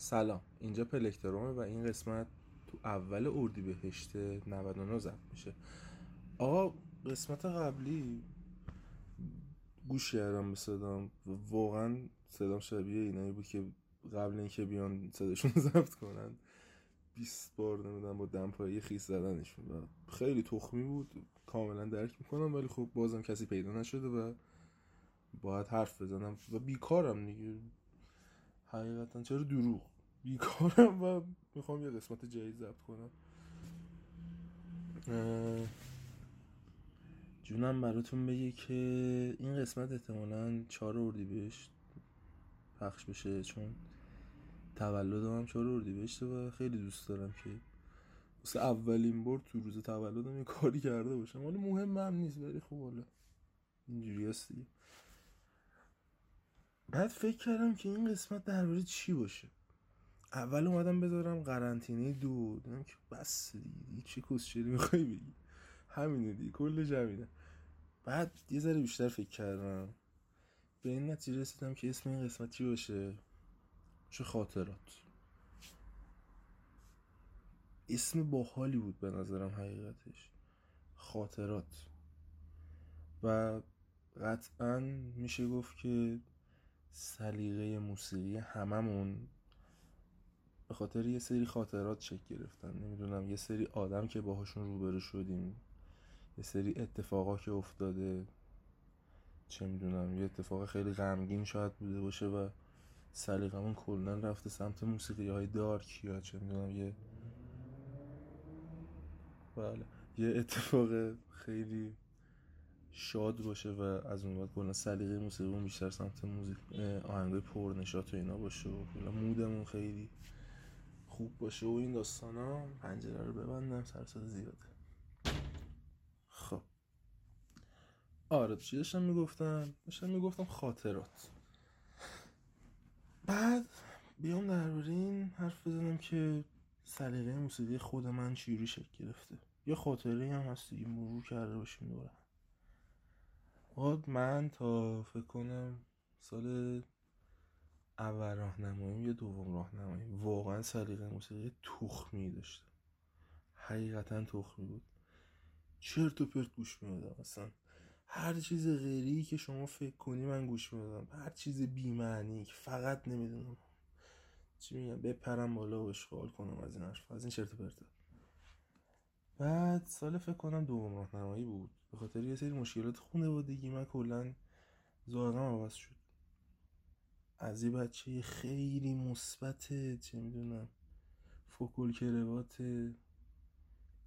سلام. اینجا پلکترومه و این قسمت تو اول اردی بهشت 99 ضبط میشه. آقا قسمت قبلی گوش کردم به صدام. واقعا صدام شبیه اینایی بود که قبل اینکه بیان صداشون ضبط کنن 20 بار نمی‌دونم با دمپایی خیس زدنشون و خیلی تخمی بود. کاملا درک می‌کنم ولی خب بازم کسی پیدا نشده و باید حرف بزنم. و بیکارم دیگه. حقیقتا چرا دروغ؟ بیکارم و می‌خوام یه قسمت جدید ضبط کنم. جونم براتون بگه که این قسمت احتمالا چهار اردیبهشت پخش بشه چون تولدم هم چهار اردیبهشته و خیلی دوست دارم که واسه اولین بار تو روز تولدم یه کاری کرده باشم. ولی مهم هم نیست ولی خب حالا اینجوری هست بعد فکر کردم که این قسمت درباره چی باشه؟ اول اومدم بذارم قرنطینه دو دیدم که بس دیگه چی کسچری می‌خوای بگی؟ همینه دیگه کل جمعینه بعد یه ذره بیشتر فکر کردم. به این نتیجه رسیدم که اسم این قسمت چی باشه؟ چه خاطرات. اسم باحالی بود به نظرم حقیقتش. خاطرات. و قطعا میشه گفت که سلیقه موسیقی هممون به خاطر یه سری خاطرات شکل گرفتن. نمی‌دونم یه سری آدم که باهاشون روبرو شدیم یه سری اتفاقا که افتاده. چه می‌دونم یه اتفاق خیلی غمگین شاید بوده باشه و سلیقمون کلا رفته سمت موسیقی های دارک یا چه می‌دونم یه بله یه اتفاق خیلی شاد باشه و از اون بعد کلا سلیقه موسیقیمون بیشتر سمت موزیک آهنگای پرنشات و اینا باشه و مودمون خیلی خوب باشه و این داستان ها پنجره رو ببندم سرسات زیاده. خب. آره چی داشتم می‌گفتم؟ داشتم می‌گفتم خاطرات. بعد بیام درباره این حرف بزنم که سلیقه موسیقی خود من چیوری شکل گرفته. یه خاطره هم هست دیگه مرور کرده باشیم دوره من تا فکر کنم سال اول راهنماییم یا دوم راهنماییم؟ واقعا سلیقه موسیقی تخمی داشتم. حقیقتا تخمی بود. چرت و پرت گوش می‌دادم اصلا. هر چیز غیری که شما فکر کنی من گوش می‌دادم. هر چیز بیمعنی که فقط نمی‌دونم. چی میگم؟ بپرم بالا و اشغال کنم از این حرف. از این چرت و پرت بعد سال فکر کنم دوم راهنمایی بود. به خاطر یه سری مشکلات خانوادگی من کلا ذائقم عوض شد. از یه بچه خیلی مثبت چه می‌دونم فوکل کروات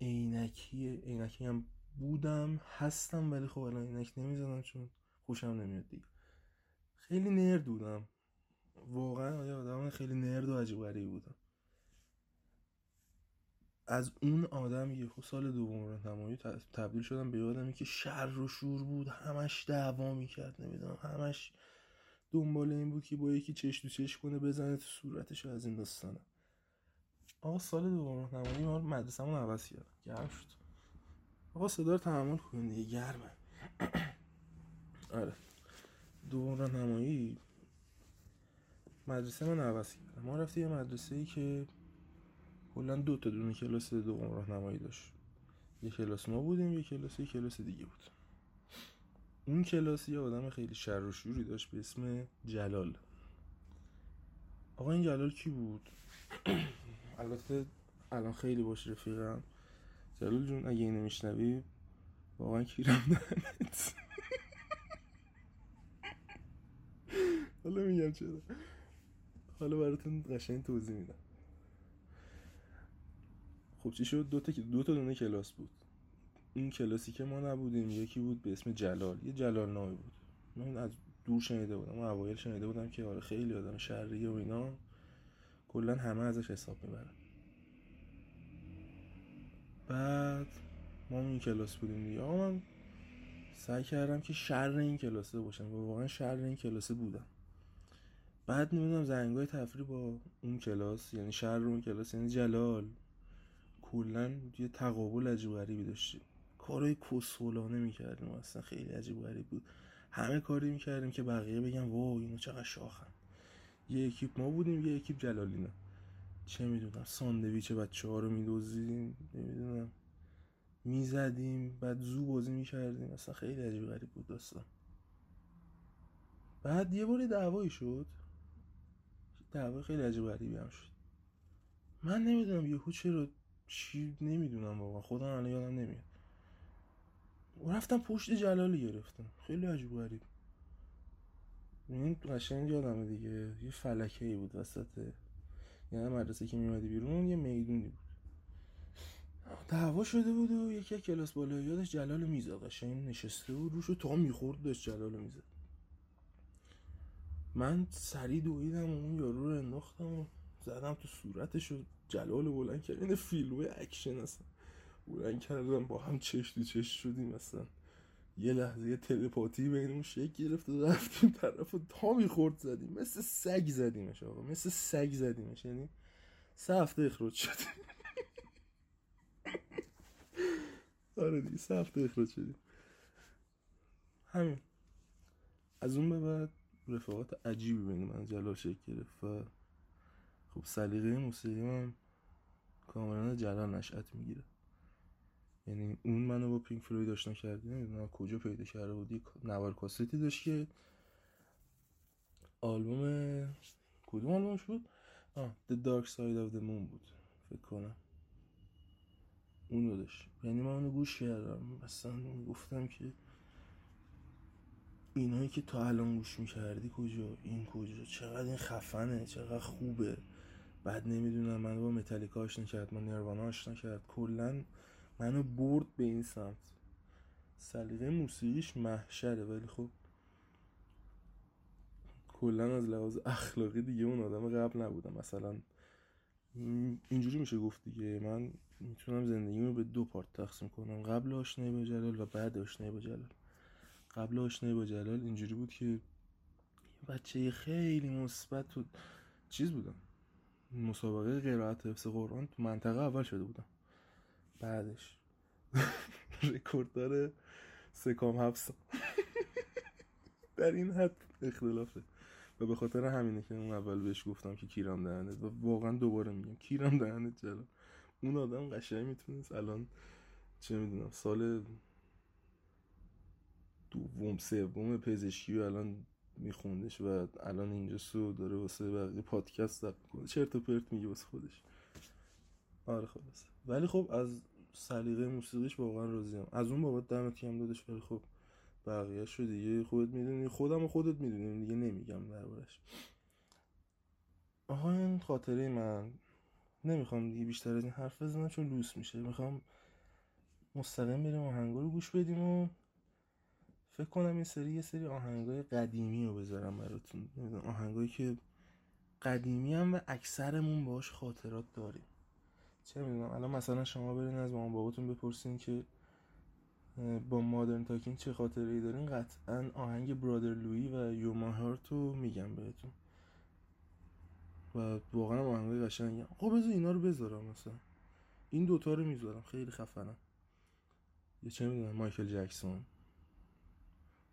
عینکی عینکی هم بودم هستم ولی خب الان عینک نمی‌زنم چون خوشم نمیاد دیگه. خیلی نرد بودم. واقعا آیا آدم خیلی نرد و عجیب غریبی بودم. از اون آدم یه سال دوم راهنمایی تبدیل شدم به آدمی که شر و شور بود همش دعوا می‌کرد نمی‌دونم همش دنبال این بود که با یکی چش تو چش کنه بزنه تو صورتش از این داستانه آقا سال دوم راهنمایی ما مدرسه‌مون عوض کرد گرم شد. آقا صدا رو تحمل کنید دیگه گرمه. آره. دوم راهنمایی مدرسه من عوض کرد ما رفتیم یه مدرسه ای که کلا دو تا دونه کلاس دوم راهنمایی داشت. یه کلاس ما بودیم یه کلاس یه کلاس دیگه بود. اون کلاس یه آدم خیلی شر و شوری داشت به اسم جلال. آقا این جلال کی بود؟ البته الان خیلی باش رفیقم. جلال جون اگه اینو میشنوی واقعا کیرم دهنت حالا میگم چرا. حالا براتون قشنگ توضیح میدم. خب چی شد؟ دو تا دو تا دونه کلاس بود. این کلاسی که ما نبودیم یکی بود به اسم جلال. یه جلال نامی بود. من از دور شنیده بودم من اوایل شنیده بودم که آره خیلی آدم شهریه و اینا. کلا همه ازش حساب می‌برن. بعد ما این کلاس بودیم دیگه. آقا من سعی کردم که شر این کلاسه باشم و واقعا شر این کلاسه بودم. بعد نمی‌دونم زنگای تفریح با اون کلاس یعنی شر اون کلاس یعنی جلال کلا یه تقابل عجیب غریبی داشتیم. کارهای کسولانه می‌کردیم اصلا خیلی عجیب غریب بود. همه کاری می‌کردیم که بقیه بگن واو اینو چقدر شاخن. یه اکیپ ما بودیم یه اکیپ جلالینا. چه می‌دونم ساندویچ بچه ها رو میدوزیدیم نمی‌دونم. می‌زدیم بعد زو بازی می‌کردیم. اصلا خیلی عجیب غریب بود داستان. بعد یه باری دعوایی شد. دعوای خیلی عجیب غریبی هم شد. من نمی‌دونم یهو چرا چی نمی‌دونم واقعا. خودم الان یادم نمیاد. رفتم پشت جلالی گرفتم. خیلی عجیب غریب. این قشنگ یادمه دیگه. یه فلکه ای بود وسط. یعنی مدرسه که میمدی بیرون یه میدونی بود. دعوا شده بود و یکی کلاس بالا داشت جلال می‌زد قشنگ نشسته بود روشو تا می‌خورد داشت جلال می‌زد. من سریع دویدم و اون یارو رو انداختم و زدم تو صورتش و جلال بلند کردم این فیلمه اکشن اصلا بلند کردم با هم چش تو چش شدیم اصلا یه لحظه یه تلپاتی بینمون شکل گرفت و رفتیم طرف و تا می‌خورد زدیم. مثل سگ زدیمش آقا مثل سگ زدیمش. یعنی سه هفته اخراج شد آره دیگه سه هفته اخراج شدیم. همین. از اون به بعد رفاقات عجیبی بین من جلال شکل گرفت و خب سلیقه موسیقی من کاملا جلال نشأت می‌گیره. یعنی اون منو با پینک فلوید آشنا کردی نمی‌دونم کجا پیدا کرده بودی نوار کاستی داشت که آلبوم کدوم آلبومش بود؟ آه The Dark Side of the Moon بود فکر کنم. اون داشت. یعنی من اونو گوش کردم اصلا گفتم که اینایی که تا الان گوش می‌کردی کجا؟ این کجا؟ چقدر این خفنه چقدر خوبه. بعد نمی‌دونم منو با متالیکا آشنا کرد من نیروانا آشنا کرد. کلا منو برد به این سمت. سلیقه موسیقیش محشره ولی خب کلا از لحاظ اخلاقی دیگه اون آدم قبل نبودم. مثلا اینجوری میشه گفت دیگه من می‌تونم زندگیمو به دو پارت تقسیم کنم. قبل آشنایی با جلال و بعد آشنایی با جلال. قبل آشنایی با جلال اینجوری بود که بچه خیلی مثبت تو چیز بودم. مسابقه قرائت حفظ قرآن تو منطقه اول شده بودم. بعدش. رکورددار سکام حفظ در این حد اختلافه. و به خاطر همینه که اون اول بهش گفتم که کیرم دهنت. و واقعا دوباره میگم کیرم دهنت جلال. اون آدم قشنگ می‌تونست الان چه می‌دونم سال دوم سوم پزشکی و الان میخوندش و الان اینجا سو داره واسه بقیه پادکست ضبط می‌کنه. چرت و پرت میگه واسه خودش. آره خلاص ولی خب از سلیقه موسیقیش واقعا راضیم. از اون بابت دمت هم دادش ولی خب بقیه شو دیگه خودت می‌دونی. خودم و خودت می‌دونیم دیگه نمیگم دربارش. آها این خاطره من. نمی‌خوام دیگه بیشتر از این حرف بزنم چون لوس میشه. می‌خوام مستقیم بریم آهنگا رو گوش بدیم و فکر کنم این سری یه سری آهنگای قدیمی رو بذارم براتون. آهنگایی که قدیمی هم و اکثرمون باش خاطرات داریم. چه می‌دونم الان مثلا شما برین از مامان باباتون بپرسین که با مادرن تاکینگ چه خاطره ای دارین قطعا آهنگ برادر لوی و یوما هارت رو میگم بهتون. و واقعا آهنگای قشنگی خب بذار اینا رو بذارم مثلا. این دوتا رو می‌ذارم. خیلی خفنم. یه چه می‌دونم مایکل جکسون.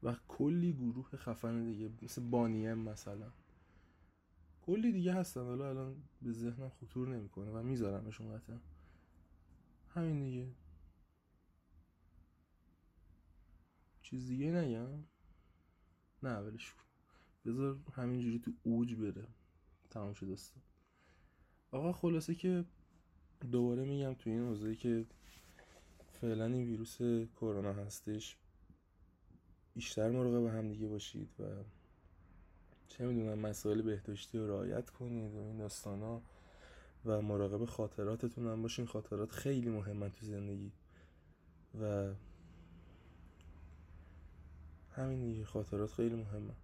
و کلی گروه خفن دیگه. مثل بانیم مثلا. کلی دیگه هستن حالا الان به ذهنم خطور نمی‌کنه و میذارمشون قطعا همین دیگه. چیز دیگه نگم؟ نه ولش بذار همینجوری تو اوج بره. تمام شد دستم آقا خلاصه که دوباره میگم تو این حوزه که فعلا این ویروس کرونا هستش بیشتر مراقب هم دیگه باشید و چه می‌دونم مسائل بهداشتی رو رعایت کنید و این داستانا. و مراقب خاطراتتون هم باشین. خاطرات خیلی مهمن تو زندگی. و همین دیگه. خاطرات خیلی مهمه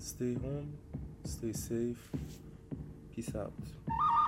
stay home stay safe. Peace out.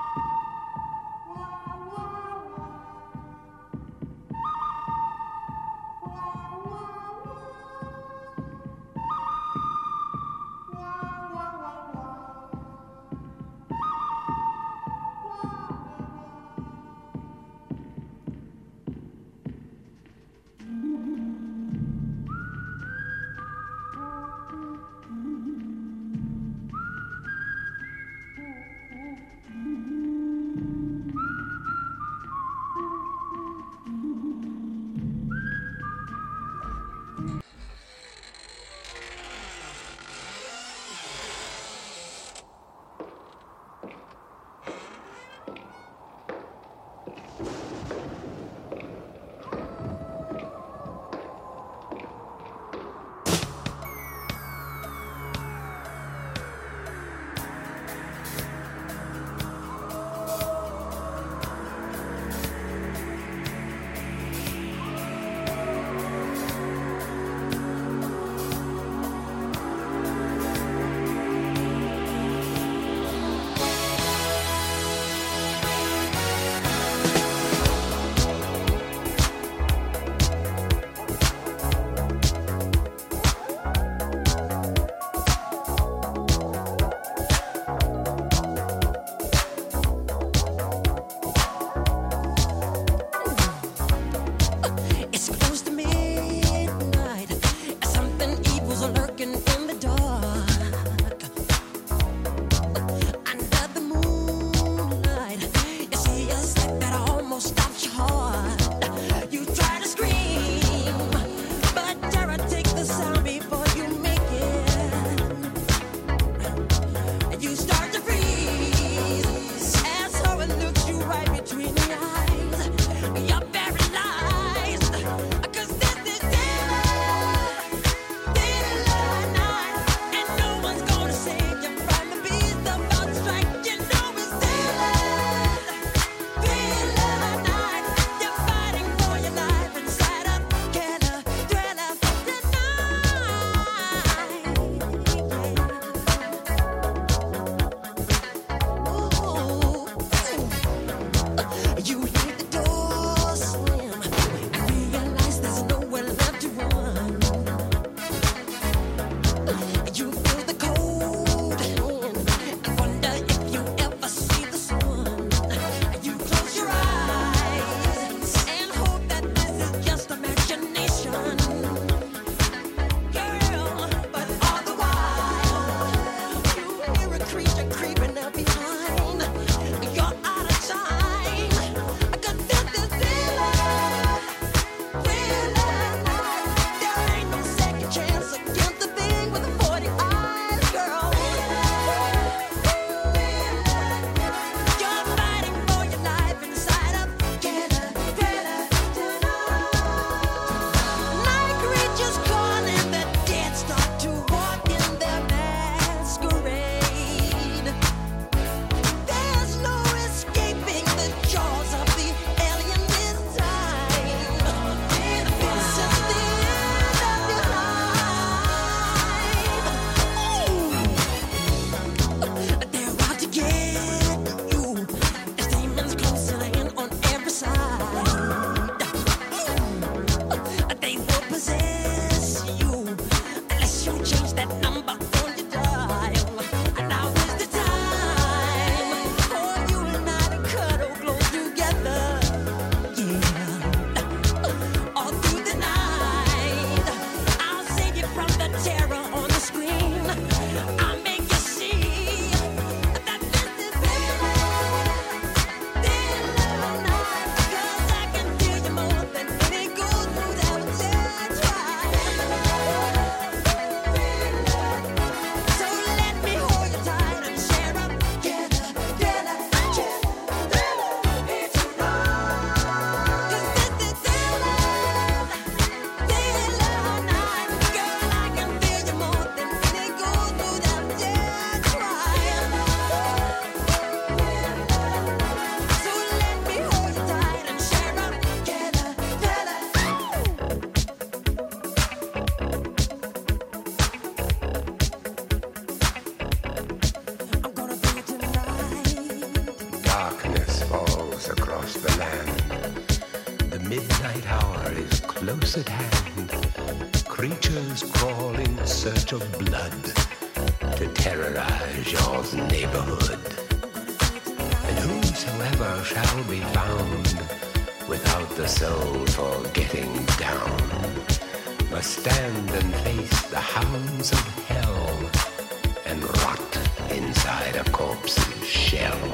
helps you share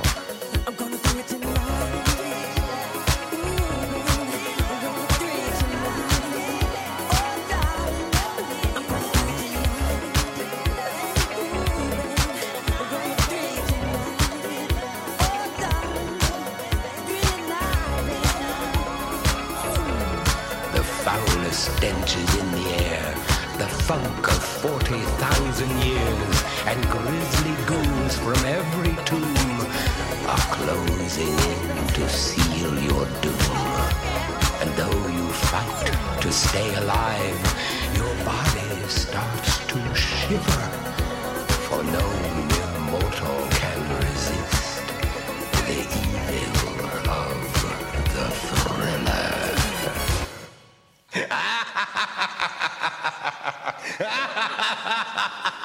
alive, your body starts to shiver. For no mere mortal can resist the evil of the thriller.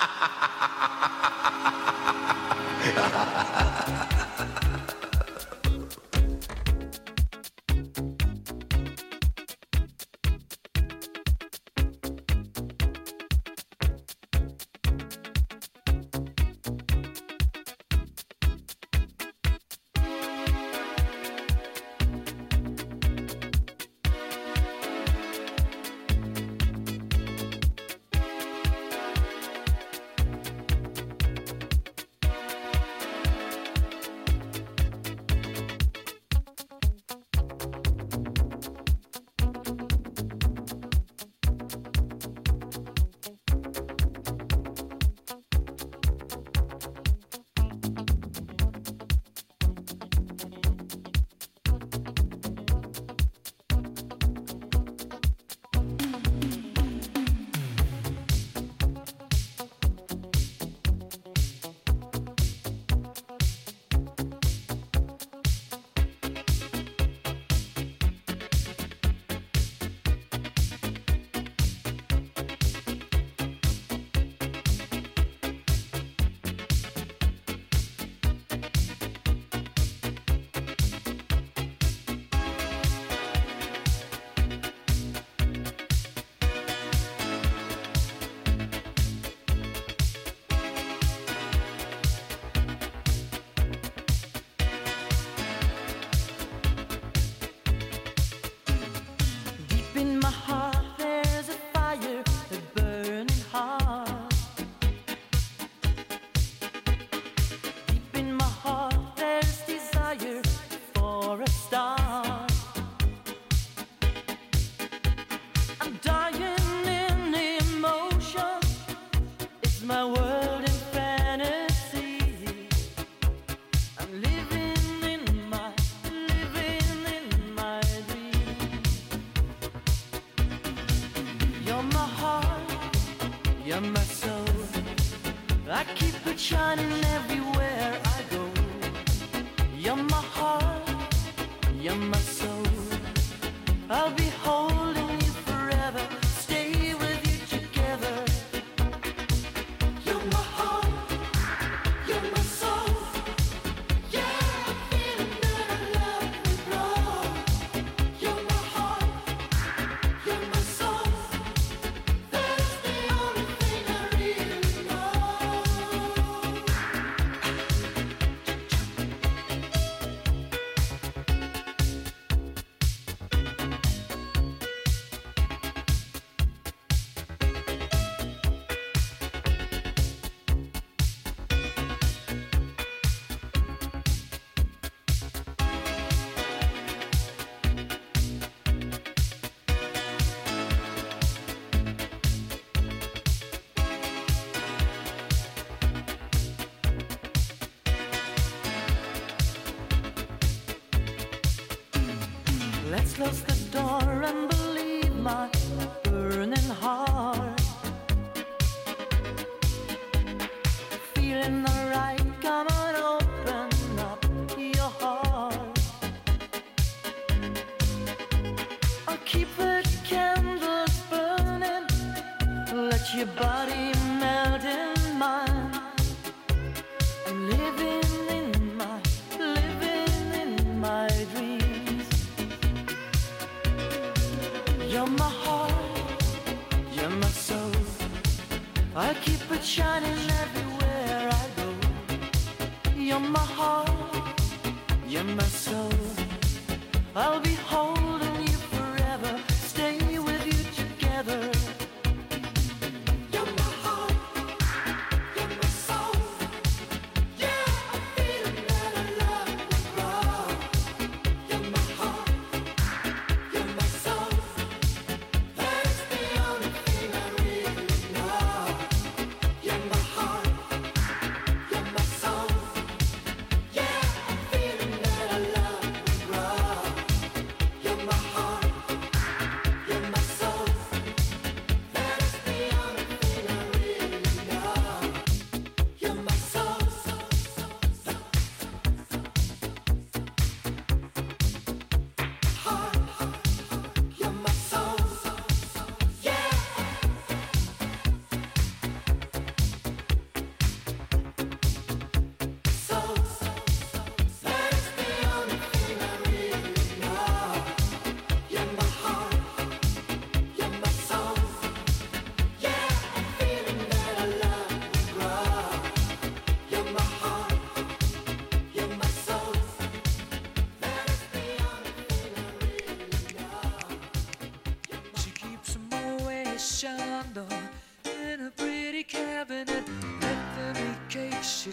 my world.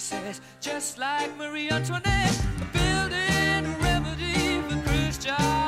faces, just like Marie Antoinette, building a remedy for Khrushchev.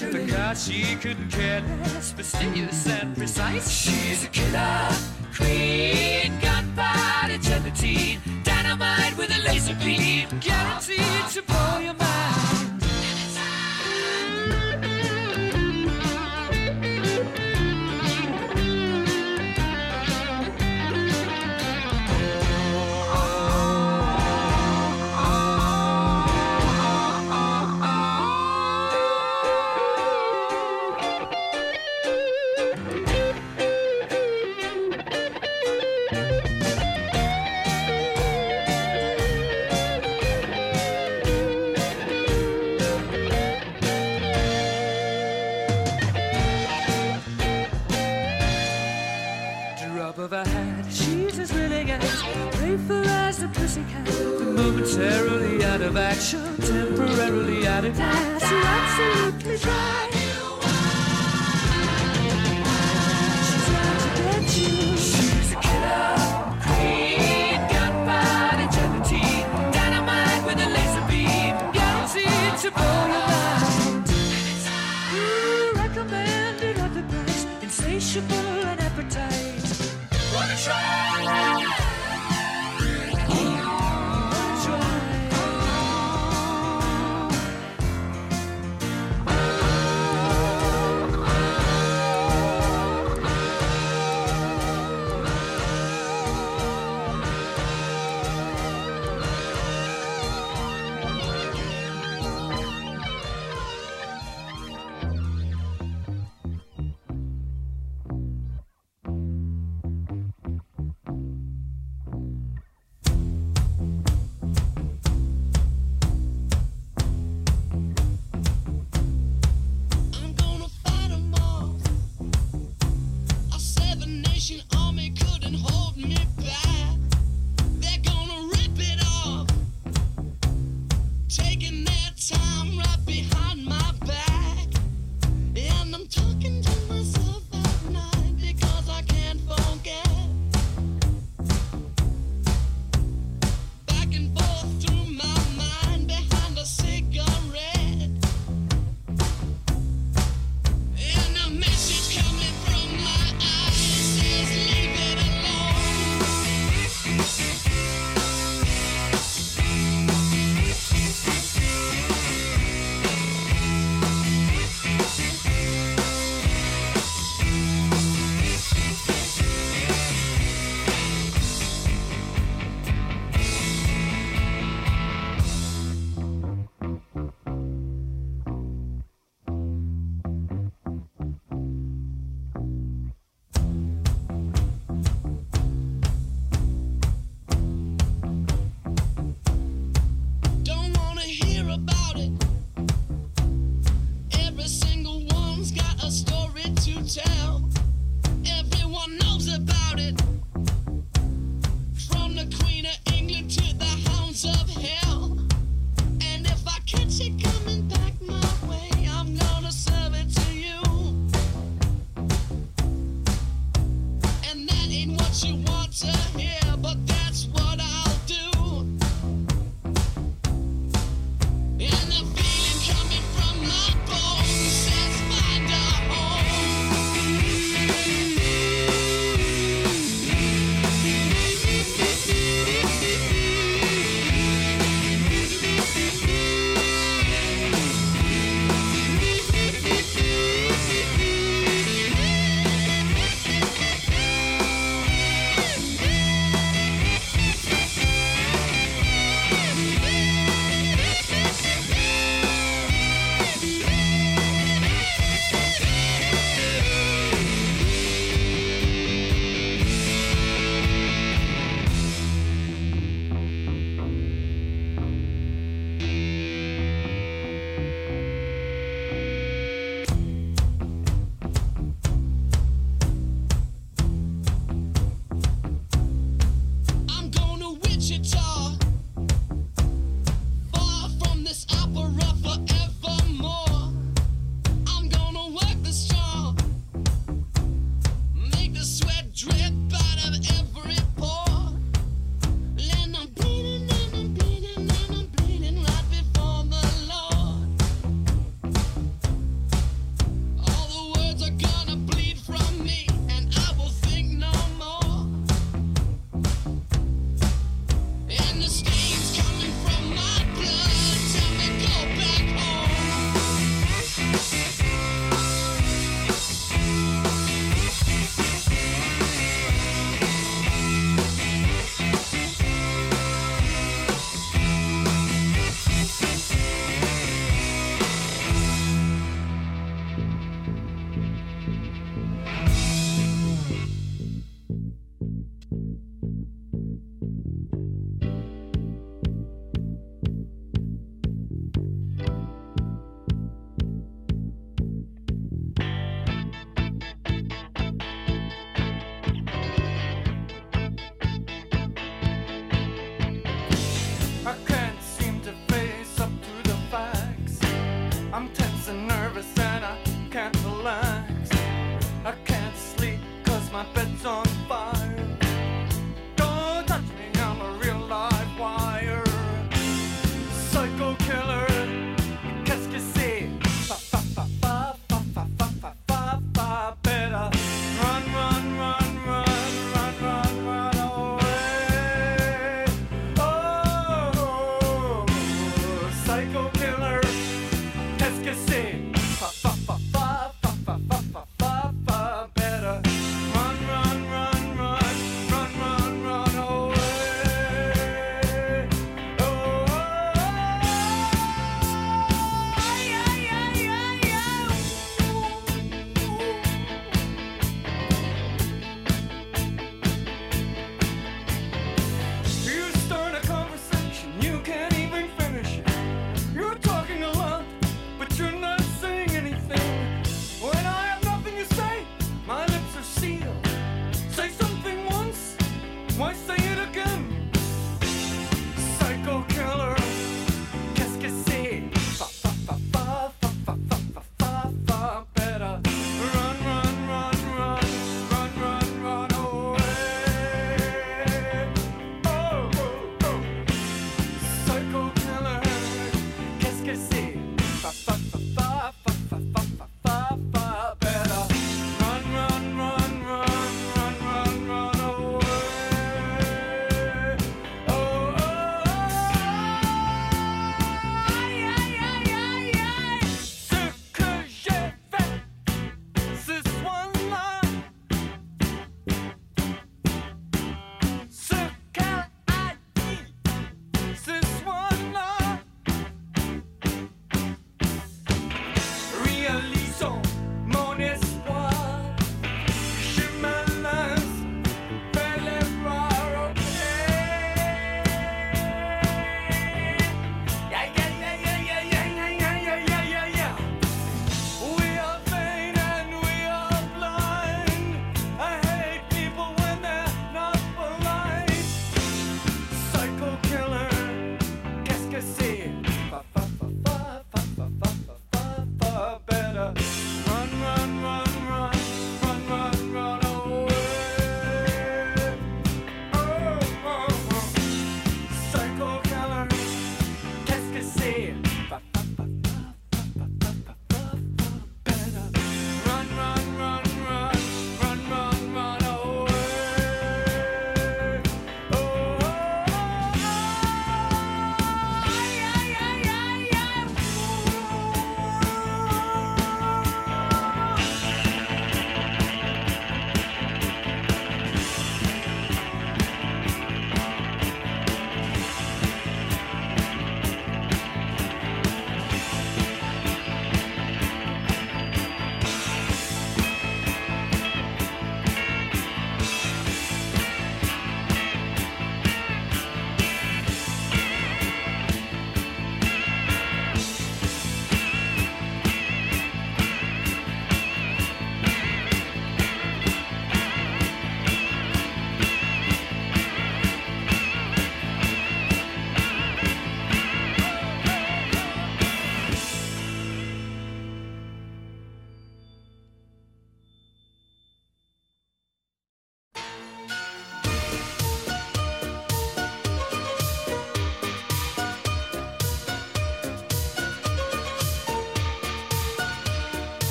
naturally. Forgot she could care less, fastidious and precise. She's a killer queen, gunpowder gelatine, dynamite with a laser beam, guaranteed to blow your mind. as a pussycat. Momentarily out of action, temporarily out of class. You're absolutely right.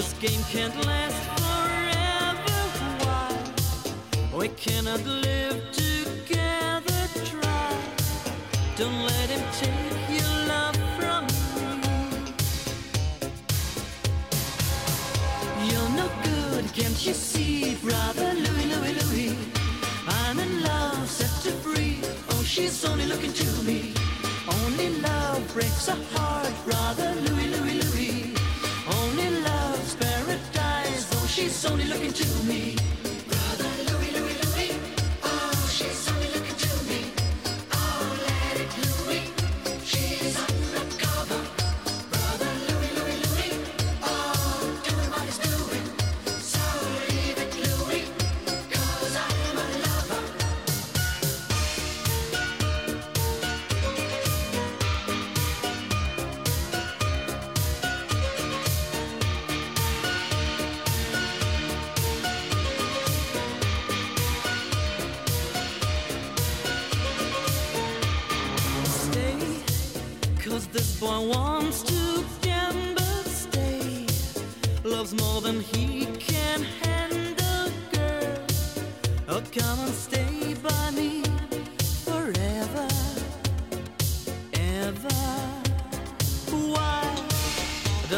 This game can't last forever. Why? We cannot live together. Try. Don't let him take your love from me. You're no good, can't you see, brother Louis, Louis, Louis? I'm in love, set to free. Oh, she's only looking to me. Only love breaks a heart, brother Louis, Louis, only looking to me.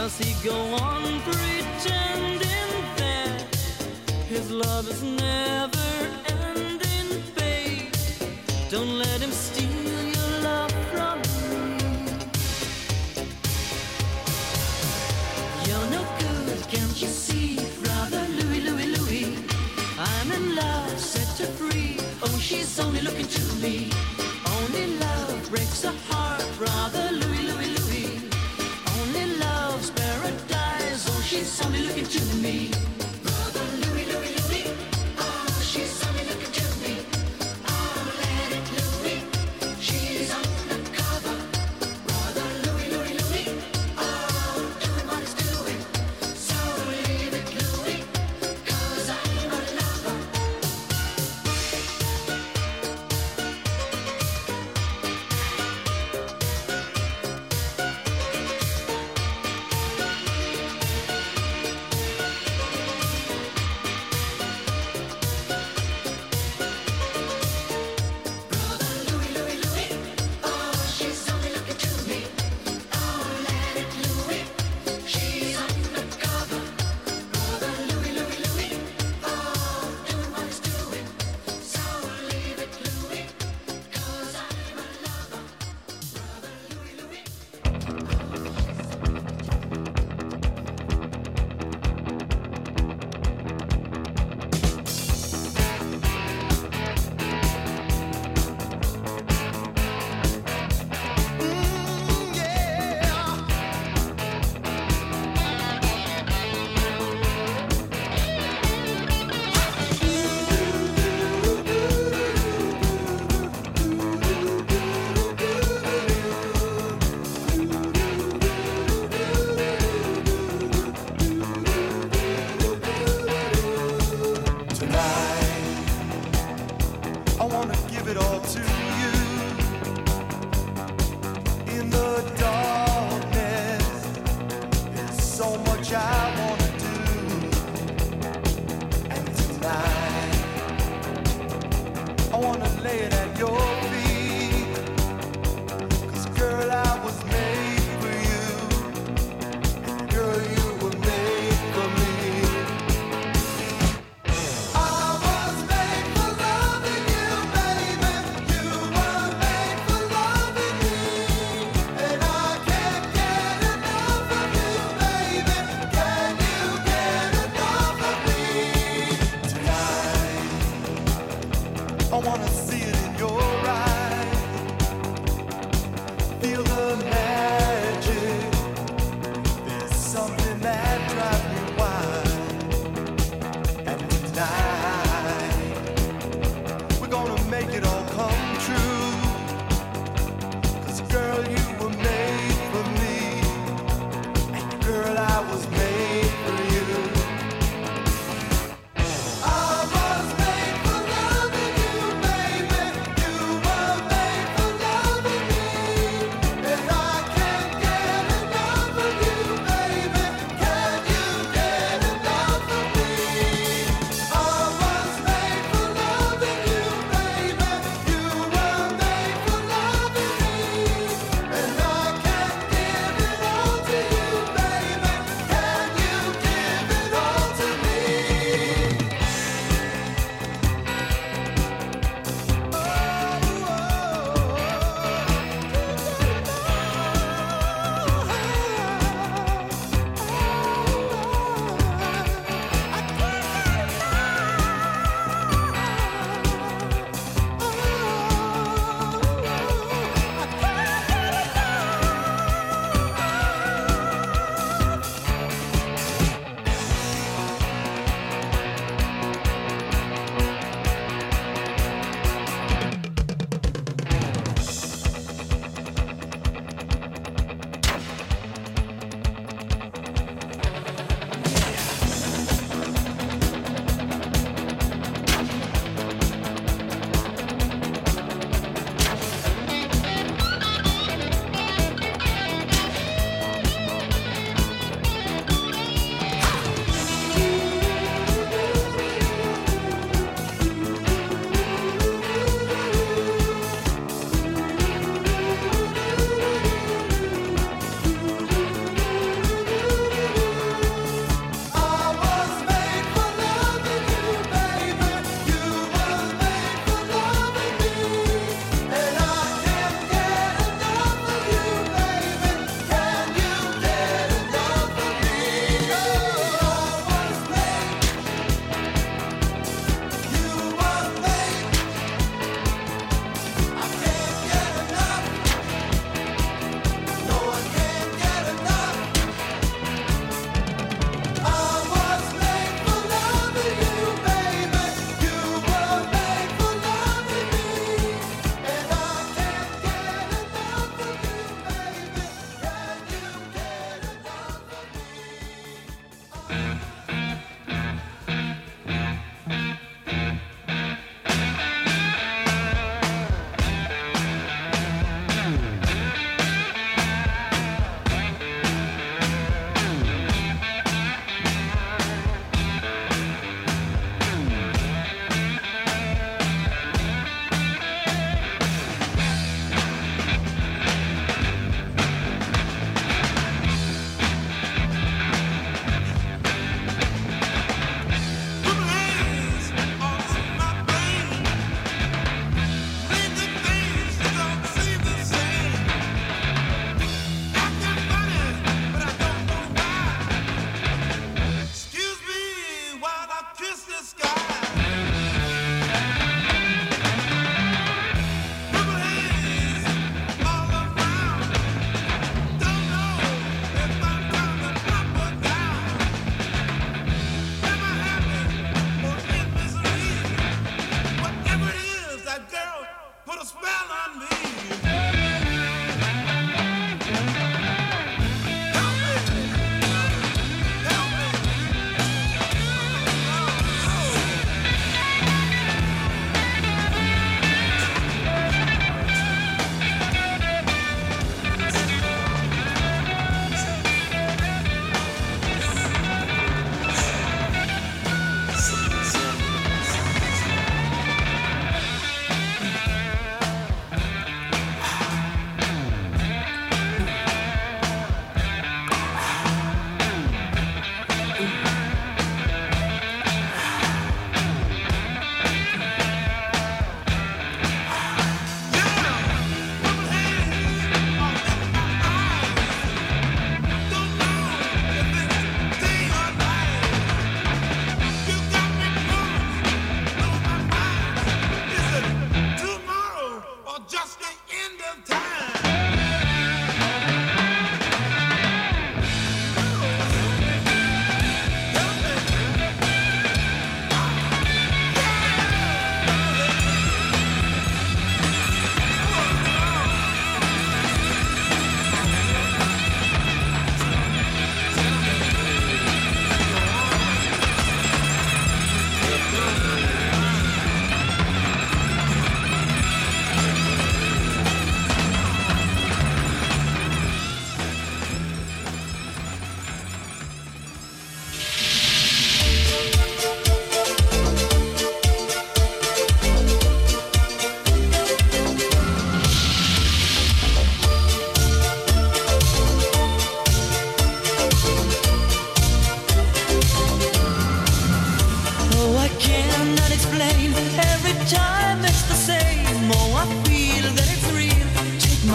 Does he go on pretending that his love is never ending, babe? Don't let him steal your love from me. You're no good, can't you see, brother Louis, Louis, Louis? I'm in love, set her free. Oh, she's only looking to me. Me.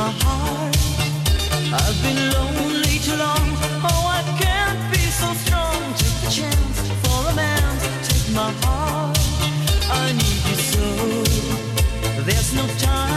my heart. I've been lonely too long. Oh, I can't be so strong. Take a chance for. Take my heart. I need you so. There's no time.